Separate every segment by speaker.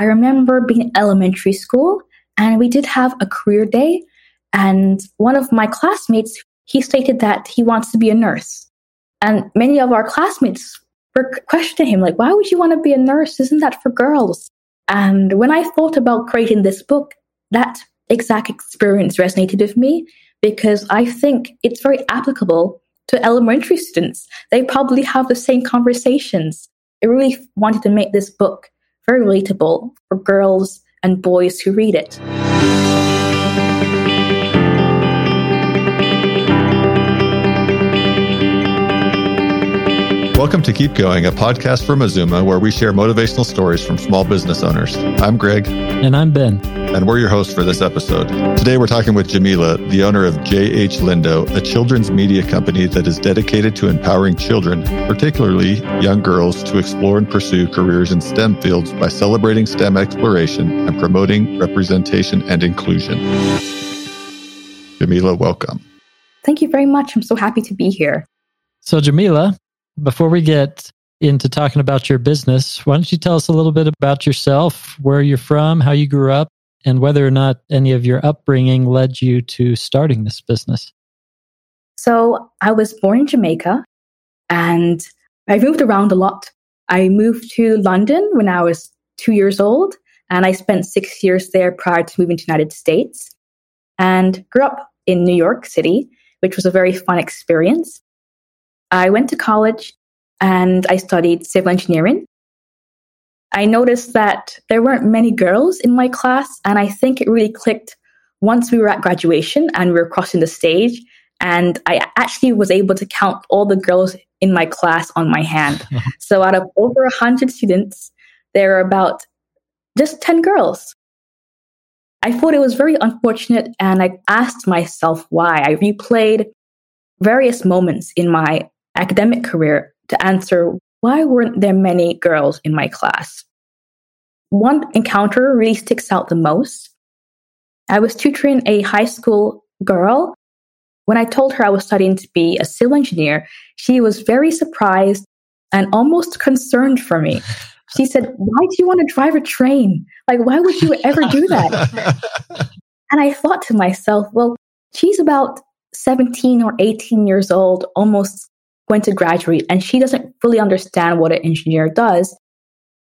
Speaker 1: I remember being in elementary school and we did have a career day. And one of my classmates, he stated that he wants to be a nurse. And many of our classmates were questioning him, like, why would you want to be a nurse? Isn't that for girls? And when I thought about creating this book, that exact experience resonated with me because I think it's very applicable to elementary students. They probably have the same conversations. I really wanted to make this book very relatable for girls and boys who read it.
Speaker 2: Welcome to Keep Going, a podcast from Mazuma where we share motivational stories from small business owners. I'm Greg.
Speaker 3: And I'm Ben.
Speaker 2: And we're your hosts for this episode. Today we're talking with Jamila, the owner of JH Lindo, a children's media company that is dedicated to empowering children, particularly young girls, to explore and pursue careers in STEM fields by celebrating STEM exploration and promoting representation and inclusion. Jamila, welcome.
Speaker 1: Thank you very much. I'm so happy to be here.
Speaker 3: So, Jamila, before we get into talking about your business, why don't you tell us a little bit about yourself, where you're from, how you grew up, and whether or not any of your upbringing led you to starting this business?
Speaker 1: So, I was born in Jamaica and I moved around a lot. I moved to London when I was two years old, and I spent six years there prior to moving to the United States and grew up in New York City, which was a very fun experience. I went to college and I studied civil engineering. I noticed that there weren't many girls in my class, and I think it really clicked once we were at graduation and we were crossing the stage. And I actually was able to count all the girls in my class on my hand. so out of over 100 students, there are about just 10 girls. I thought it was very unfortunate, and I asked myself why. I replayed various moments in my academic career to answer why weren't there many girls in my class? One encounter really sticks out the most. I was tutoring a high school girl. When I told her I was studying to be a civil engineer, she was very surprised and almost concerned for me. She said, Why do you want to drive a train? Like, why would you ever do that? and I thought to myself, well, she's about 17 or 18 years old, almost going to graduate and she doesn't fully understand what an engineer does,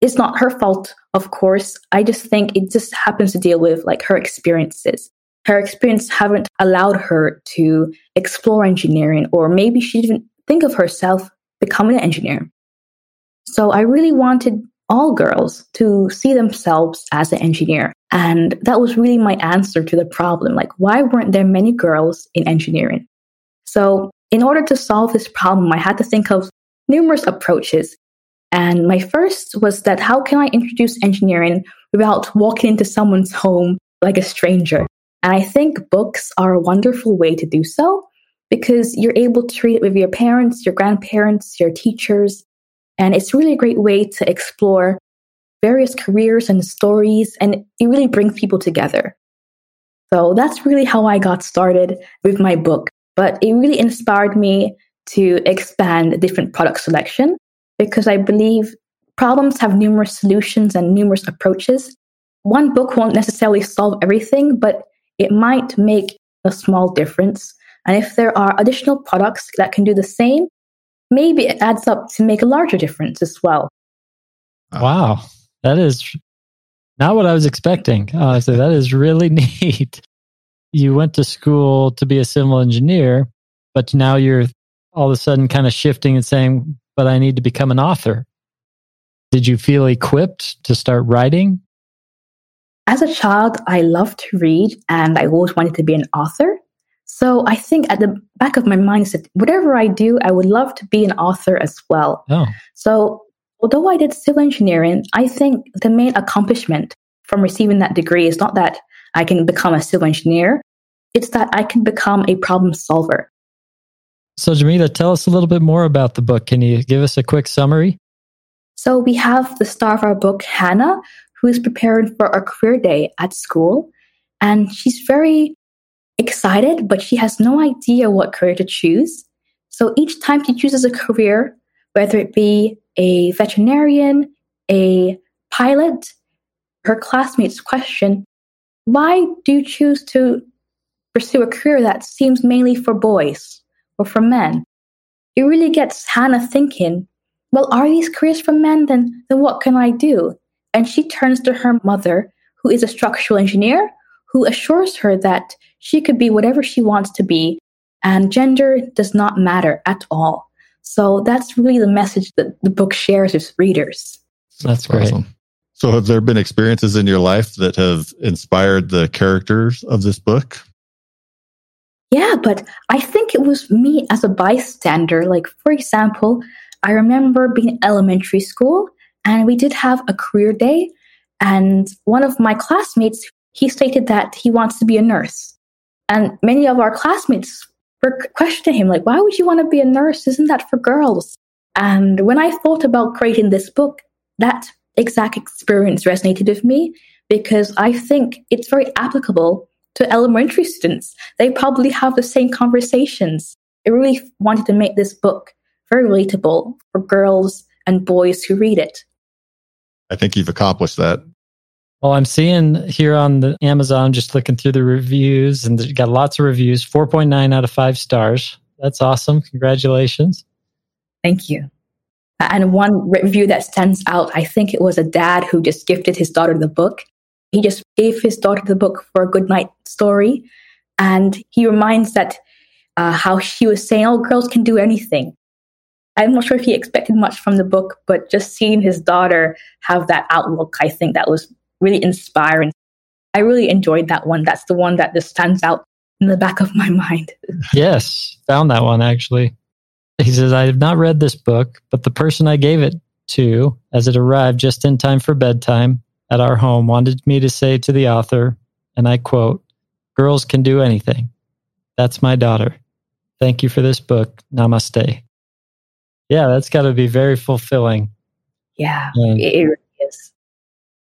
Speaker 1: it's not her fault, of course. I just think it just happens to deal with like her experiences. Her experience haven't allowed her to explore engineering, or maybe she didn't think of herself becoming an engineer. So I really wanted all girls to see themselves as an engineer. And that was really my answer to the problem. Like, why weren't there many girls in engineering? So in order to solve this problem, I had to think of numerous approaches. And my first was that how can I introduce engineering without walking into someone's home like a stranger? And I think books are a wonderful way to do so because you're able to read it with your parents, your grandparents, your teachers. And it's really a great way to explore various careers and stories, and it really brings people together. So that's really how I got started with my book. But it really inspired me to expand different product selection because I believe problems have numerous solutions and numerous approaches. One book won't necessarily solve everything, but it might make a small difference. And if there are additional products that can do the same, maybe it adds up to make a larger difference as well.
Speaker 3: Wow. That is not what I was expecting. Honestly, that is really neat you went to school to be a civil engineer, but now you're all of a sudden kind of shifting and saying, but I need to become an author. Did you feel equipped to start writing?
Speaker 1: As a child, I loved to read and I always wanted to be an author. So I think at the back of my mind is that whatever I do, I would love to be an author as well. Oh. So although I did civil engineering, I think the main accomplishment from receiving that degree is not that I can become a civil engineer. It's that I can become a problem solver.
Speaker 3: So, Jamila, tell us a little bit more about the book. Can you give us a quick summary?
Speaker 1: So, we have the star of our book, Hannah, who is preparing for a career day at school. And she's very excited, but she has no idea what career to choose. So, each time she chooses a career, whether it be a veterinarian, a pilot, her classmates question, why do you choose to pursue a career that seems mainly for boys or for men? It really gets Hannah thinking, well, are these careers for men? Then, then what can I do? And she turns to her mother, who is a structural engineer, who assures her that she could be whatever she wants to be and gender does not matter at all. So that's really the message that the book shares with readers.
Speaker 3: That's, great. Awesome.
Speaker 2: So, have there been experiences in your life that have inspired the characters of this book?
Speaker 1: Yeah, but I think it was me as a bystander. Like, for example, I remember being in elementary school and we did have a career day. And one of my classmates, he stated that he wants to be a nurse. And many of our classmates were questioning him, like, why would you want to be a nurse? Isn't that for girls? And when I thought about creating this book, that exact experience resonated with me because I think it's very applicable to elementary students. They probably have the same conversations. I really wanted to make this book very relatable for girls and boys who read it.
Speaker 2: I think you've accomplished that.
Speaker 3: Well, I'm seeing here on the Amazon, just looking through the reviews, and got lots of reviews 4.9 out of 5 stars. That's awesome. Congratulations.
Speaker 1: Thank you. And one review that stands out, I think it was a dad who just gifted his daughter the book. He just gave his daughter the book for a good night story. And he reminds that uh, how she was saying, oh, girls can do anything. I'm not sure if he expected much from the book, but just seeing his daughter have that outlook, I think that was really inspiring. I really enjoyed that one. That's the one that just stands out in the back of my mind.
Speaker 3: yes, found that one actually. He says, I have not read this book, but the person I gave it to, as it arrived just in time for bedtime at our home, wanted me to say to the author, and I quote, Girls can do anything. That's my daughter. Thank you for this book. Namaste. Yeah, that's got to be very fulfilling.
Speaker 1: Yeah, and it really is.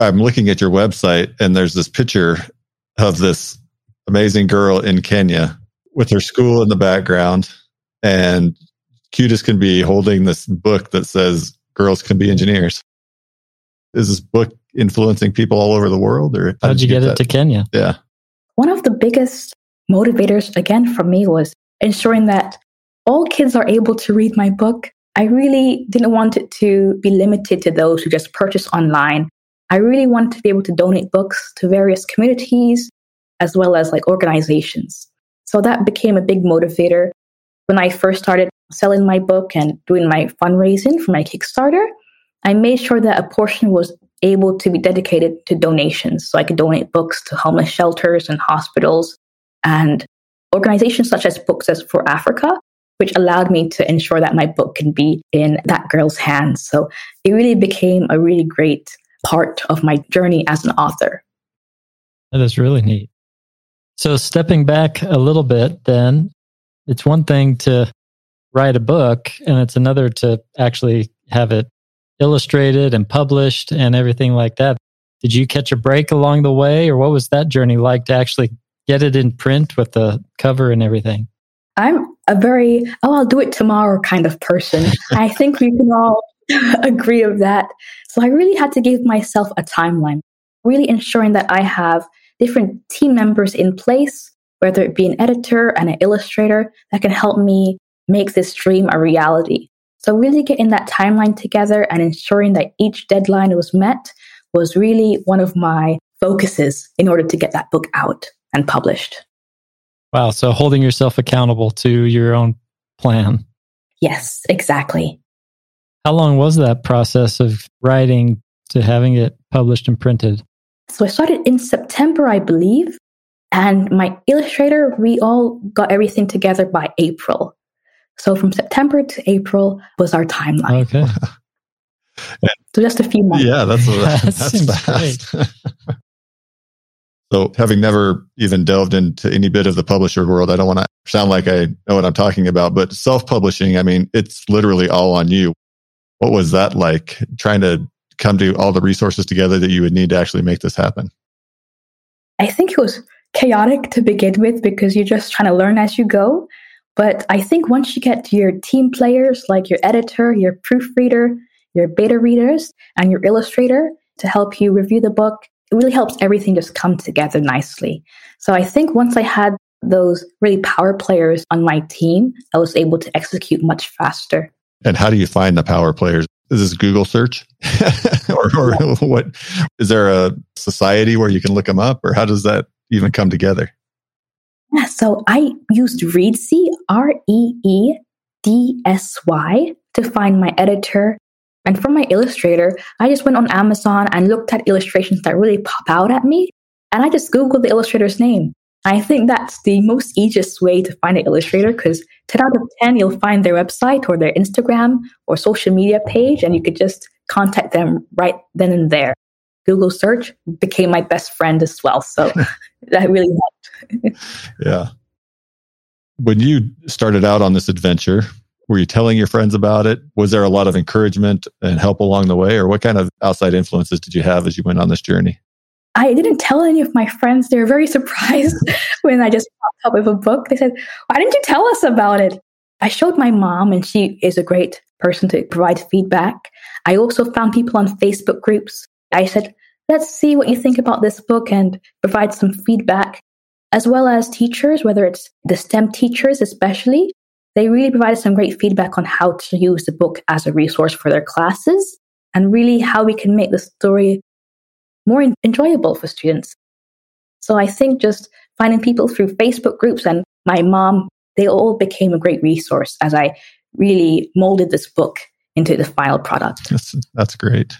Speaker 2: I'm looking at your website, and there's this picture of this amazing girl in Kenya with her school in the background. And Cutest can be holding this book that says girls can be engineers. Is this book influencing people all over the world or
Speaker 3: how did you, get, get it to Kenya?
Speaker 2: Yeah.
Speaker 1: One of the biggest motivators again for me was ensuring that all kids are able to read my book. I really didn't want it to be limited to those who just purchase online. I really wanted to be able to donate books to various communities as well as like organizations. So that became a big motivator. When I first started selling my book and doing my fundraising for my Kickstarter, I made sure that a portion was able to be dedicated to donations. So I could donate books to homeless shelters and hospitals and organizations such as Books for Africa, which allowed me to ensure that my book can be in that girl's hands. So it really became a really great part of my journey as an author.
Speaker 3: That is really neat. So stepping back a little bit, then it's one thing to write a book and it's another to actually have it illustrated and published and everything like that. Did you catch a break along the way or what was that journey like to actually get it in print with the cover and everything?
Speaker 1: I'm a very, oh, I'll do it tomorrow kind of person. I think we can all agree of that. So I really had to give myself a timeline, really ensuring that I have different team members in place, whether it be an editor and an illustrator that can help me make this dream a reality. So, really getting that timeline together and ensuring that each deadline was met was really one of my focuses in order to get that book out and published.
Speaker 3: Wow. So, holding yourself accountable to your own plan.
Speaker 1: Yes, exactly.
Speaker 3: How long was that process of writing to having it published and printed?
Speaker 1: So, I started in September, I believe. And my illustrator, we all got everything together by April. So from September to April was our timeline.
Speaker 3: Okay.
Speaker 1: so just a few months.
Speaker 2: Yeah, that's, a, that's fast. so having never even delved into any bit of the publisher world, I don't want to sound like I know what I'm talking about, but self-publishing, I mean, it's literally all on you. What was that like trying to come to all the resources together that you would need to actually make this happen?
Speaker 1: I think it was chaotic to begin with because you're just trying to learn as you go. But I think once you get to your team players, like your editor, your proofreader, your beta readers, and your illustrator to help you review the book, it really helps everything just come together nicely. So I think once I had those really power players on my team, I was able to execute much faster.
Speaker 2: And how do you find the power players? Is this Google search? or, or what? Is there a society where you can look them up? Or how does that even come together?
Speaker 1: Yeah, so I used Reedsy, R E E D S Y, to find my editor. And for my illustrator, I just went on Amazon and looked at illustrations that really pop out at me. And I just Googled the illustrator's name. I think that's the most easiest way to find an illustrator because 10 out of 10, you'll find their website or their Instagram or social media page, and you could just contact them right then and there. Google search became my best friend as well. So that really helped.
Speaker 2: yeah. When you started out on this adventure, were you telling your friends about it? Was there a lot of encouragement and help along the way? Or what kind of outside influences did you have as you went on this journey?
Speaker 1: I didn't tell any of my friends. They were very surprised when I just popped up with a book. They said, Why didn't you tell us about it? I showed my mom, and she is a great person to provide feedback. I also found people on Facebook groups. I said, Let's see what you think about this book and provide some feedback, as well as teachers, whether it's the STEM teachers, especially. They really provided some great feedback on how to use the book as a resource for their classes and really how we can make the story more enjoyable for students. So I think just finding people through Facebook groups and my mom, they all became a great resource as I really molded this book into the final product.
Speaker 2: That's, that's great.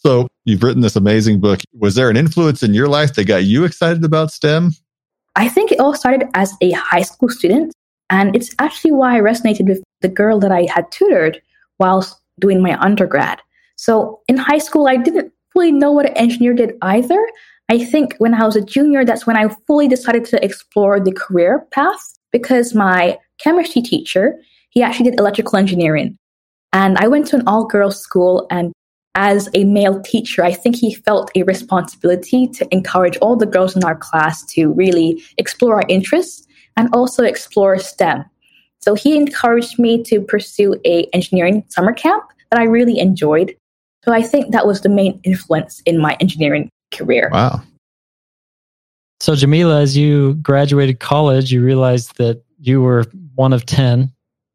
Speaker 2: So you've written this amazing book. Was there an influence in your life that got you excited about STEM?
Speaker 1: I think it all started as a high school student. And it's actually why I resonated with the girl that I had tutored whilst doing my undergrad. So in high school, I didn't fully know what an engineer did either. I think when I was a junior, that's when I fully decided to explore the career path because my chemistry teacher, he actually did electrical engineering. And I went to an all girls school and as a male teacher, I think he felt a responsibility to encourage all the girls in our class to really explore our interests and also explore STEM. So he encouraged me to pursue a engineering summer camp that I really enjoyed. So I think that was the main influence in my engineering career.
Speaker 2: Wow.
Speaker 3: So, Jamila, as you graduated college, you realized that you were one of 10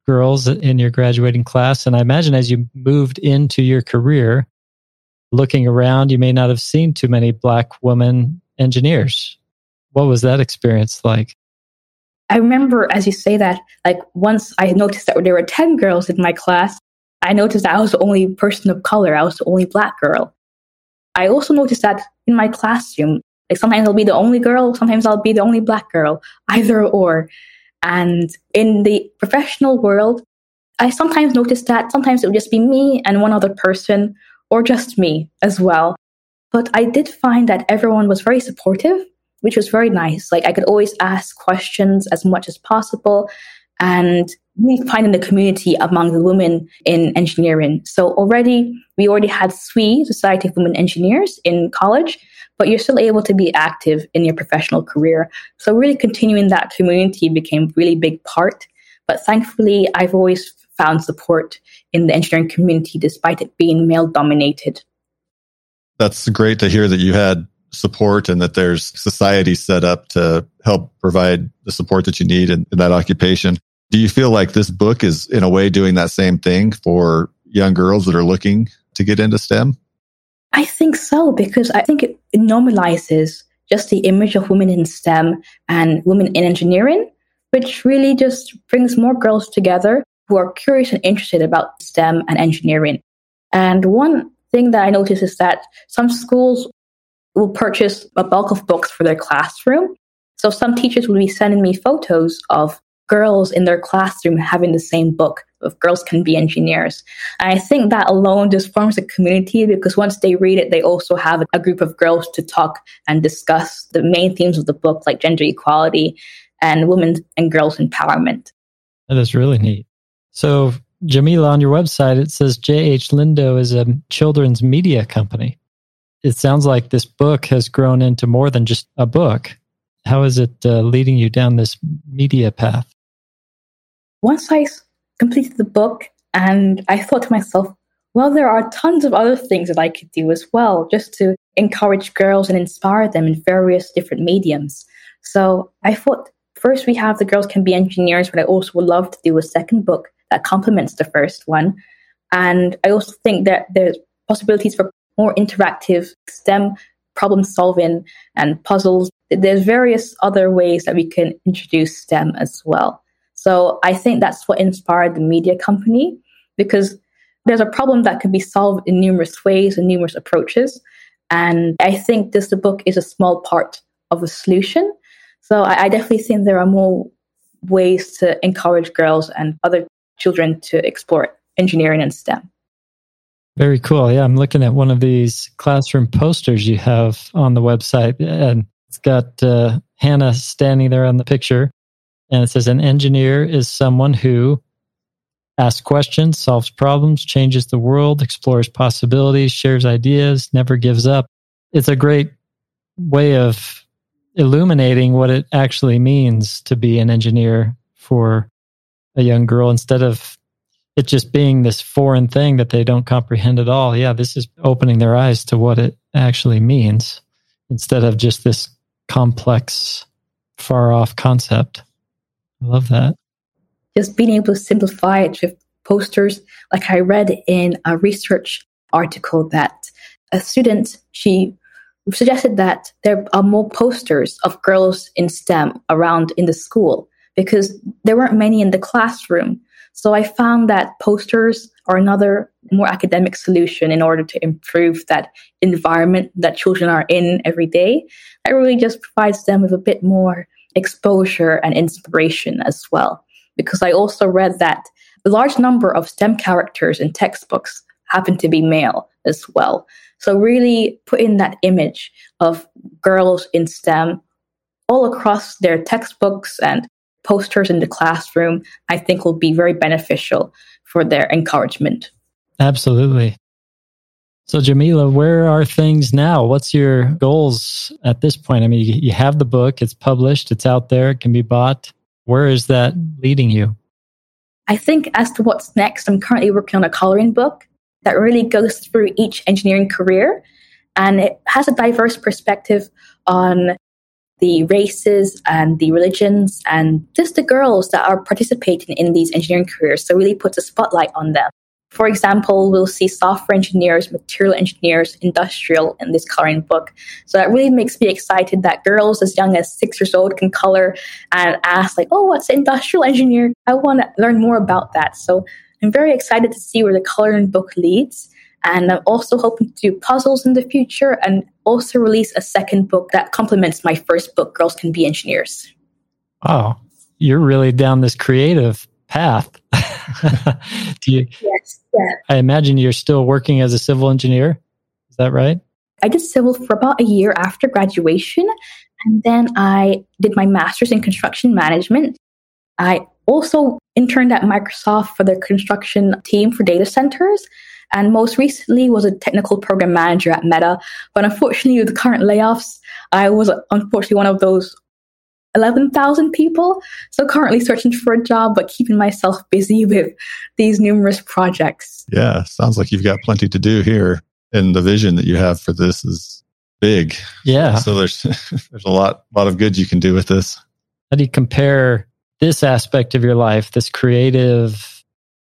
Speaker 3: girls in your graduating class. And I imagine as you moved into your career, looking around, you may not have seen too many Black women engineers. What was that experience like?
Speaker 1: I remember, as you say that, like once I noticed that there were 10 girls in my class, I noticed that I was the only person of color. I was the only black girl. I also noticed that in my classroom, like sometimes I'll be the only girl, sometimes I'll be the only black girl, either or. And in the professional world, I sometimes noticed that sometimes it would just be me and one other person, or just me as well. But I did find that everyone was very supportive, which was very nice. Like I could always ask questions as much as possible. And we find in the community among the women in engineering. So already, we already had SWE, Society of Women Engineers, in college, but you're still able to be active in your professional career. So really continuing that community became really big part. But thankfully, I've always found support in the engineering community despite it being male dominated.
Speaker 2: That's great to hear that you had support and that there's society set up to help provide the support that you need in, in that occupation. Do you feel like this book is in a way doing that same thing for young girls that are looking to get into STEM?
Speaker 1: I think so, because I think it normalizes just the image of women in STEM and women in engineering, which really just brings more girls together who are curious and interested about STEM and engineering. And one thing that I noticed is that some schools will purchase a bulk of books for their classroom. So some teachers will be sending me photos of girls in their classroom having the same book of girls can be engineers. And I think that alone just forms a community because once they read it, they also have a group of girls to talk and discuss the main themes of the book, like gender equality and women and girls empowerment.
Speaker 3: That is really neat. So, Jamila, on your website, it says JH Lindo is a children's media company. It sounds like this book has grown into more than just a book. How is it uh, leading you down this media path?
Speaker 1: once I completed the book and I thought to myself, well, there are tons of other things that I could do as well, just to encourage girls and inspire them in various different mediums. So I thought first we have the girls can be engineers, but I also would love to do a second book that complements the first one. And I also think that there's possibilities for more interactive STEM problem solving and puzzles. There's various other ways that we can introduce STEM as well. So I think that's what inspired the media company because there's a problem that can be solved in numerous ways and numerous approaches. And I think this book is a small part of a solution. So I, I definitely think there are more ways to encourage girls and other children to explore engineering and STEM.
Speaker 3: Very cool. Yeah, I'm looking at one of these classroom posters you have on the website, and it's got uh, Hannah standing there on the picture. And it says, An engineer is someone who asks questions, solves problems, changes the world, explores possibilities, shares ideas, never gives up. It's a great way of illuminating what it actually means to be an engineer for a young girl instead of it just being this foreign thing that they don't comprehend at all. Yeah, this is opening their eyes to what it actually means instead of just this complex, far off concept. I love that.
Speaker 1: Just being able to simplify it with posters. Like I read in a research article that a student, she suggested that there are more posters of girls in STEM around in the school because there weren't many in the classroom. So I found that posters are another more academic solution in order to improve that environment that children are in every day. That really just provides them with a bit more exposure and inspiration as well. Because I also read that a large number of STEM characters in textbooks happen to be male as well. So really put in that image of girls in STEM all across their textbooks and posters in the classroom, I think will be very beneficial for their encouragement.
Speaker 3: Absolutely. So, Jamila, where are things now? What's your goals at this point? I mean, you have the book, it's published, it's out there, it can be bought. Where is that leading you?
Speaker 1: I think as to what's next, I'm currently working on a coloring book that really goes through each engineering career and it has a diverse perspective on the races and the religions and just the girls that are participating in these engineering careers. So really puts a spotlight on them. For example, we'll see software engineers, material engineers, industrial in this coloring book. So that really makes me excited that girls as young as six years old can color and ask like, oh, what's industrial engineer? I want to learn more about that. So I'm very excited to see where the coloring book leads. And I'm also hoping to do puzzles in the future and also release a second book that complements my first book, Girls Can Be Engineers.
Speaker 3: Wow. You're really down this creative path.
Speaker 1: do you, yes. Yeah.
Speaker 3: I imagine you're still working as a civil engineer. Is that right?
Speaker 1: I did civil for about a year after graduation. And then I did my master's in construction management. I also interned at Microsoft for their construction team for data centers and most recently was a technical program manager at Meta. But unfortunately, with the current layoffs, I was unfortunately one of those 11,000 people. So currently searching for a job, but keeping myself busy with these numerous projects.
Speaker 2: Yeah, sounds like you've got plenty to do here. And the vision that you have for this is big.
Speaker 3: Yeah.
Speaker 2: So there's there's a lot lot of good you can do with this.
Speaker 3: How do you compare this aspect of your life, this creative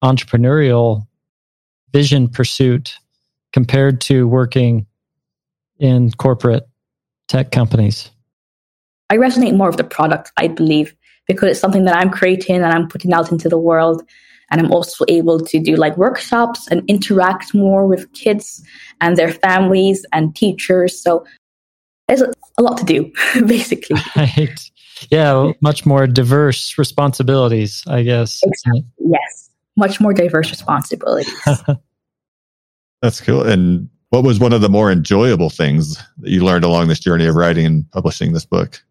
Speaker 3: entrepreneurial vision pursuit compared to working in corporate tech companies?
Speaker 1: I resonate more with the product, I believe, because it's something that I'm creating and I'm putting out into the world. And I'm also able to do like workshops and interact more with kids and their families and teachers. So there's a lot to do, basically.
Speaker 3: Right. Yeah, much more diverse responsibilities, I guess.
Speaker 1: Exactly. Yes much more diverse responsibilities.
Speaker 2: That's cool. And what was one of the more enjoyable things that you learned along this journey of writing and publishing this book?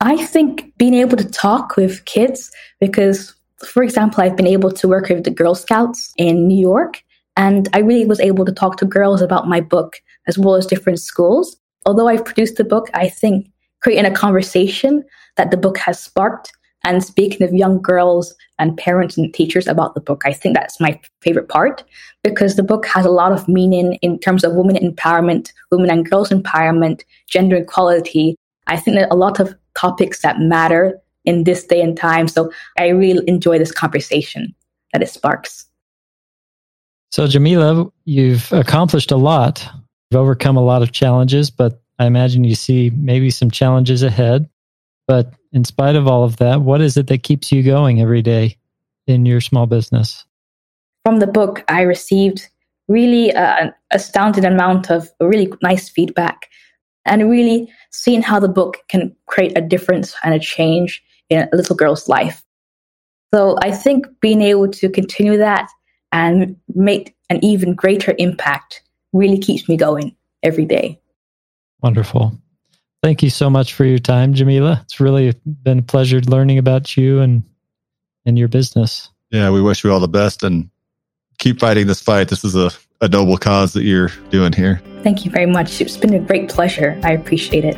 Speaker 1: I think being able to talk with kids, because, for example, I've been able to work with the Girl Scouts in New York, and I really was able to talk to girls about my book as well as different schools. Although I've produced the book, I think creating a conversation that the book has sparked and speaking of young girls and parents and teachers about the book. I think that's my favorite part because the book has a lot of meaning in terms of women empowerment, women and girls empowerment, gender equality. I think that a lot of topics that matter in this day and time. So I really enjoy this conversation that it sparks.
Speaker 3: So, Jamila, you've accomplished a lot. You've overcome a lot of challenges, but I imagine you see maybe some challenges ahead. But in spite of all of that, what is it that keeps you going every day in your small business?
Speaker 1: From the book, I received really uh, an astounding amount of really nice feedback and really seeing how the book can create a difference and a change in a little girl's life. So I think being able to continue that and make an even greater impact really keeps me going every day.
Speaker 3: Wonderful. Thank you so much for your time, Jamila. It's really been a pleasure learning about you and and your business.
Speaker 2: Yeah, we wish you all the best and keep fighting this fight. This is a, a noble cause that you're doing here.
Speaker 1: Thank you very much. It's been a great pleasure. I appreciate it.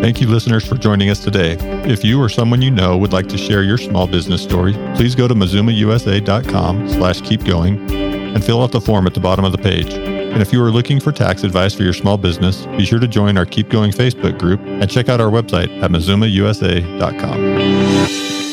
Speaker 2: Thank you, listeners, for joining us today. If you or someone you know would like to share your small business story, please go to mazumausa.com slash keep going and fill out the form at the bottom of the page. And if you are looking for tax advice for your small business, be sure to join our Keep Going Facebook group and check out our website at mazumausa.com.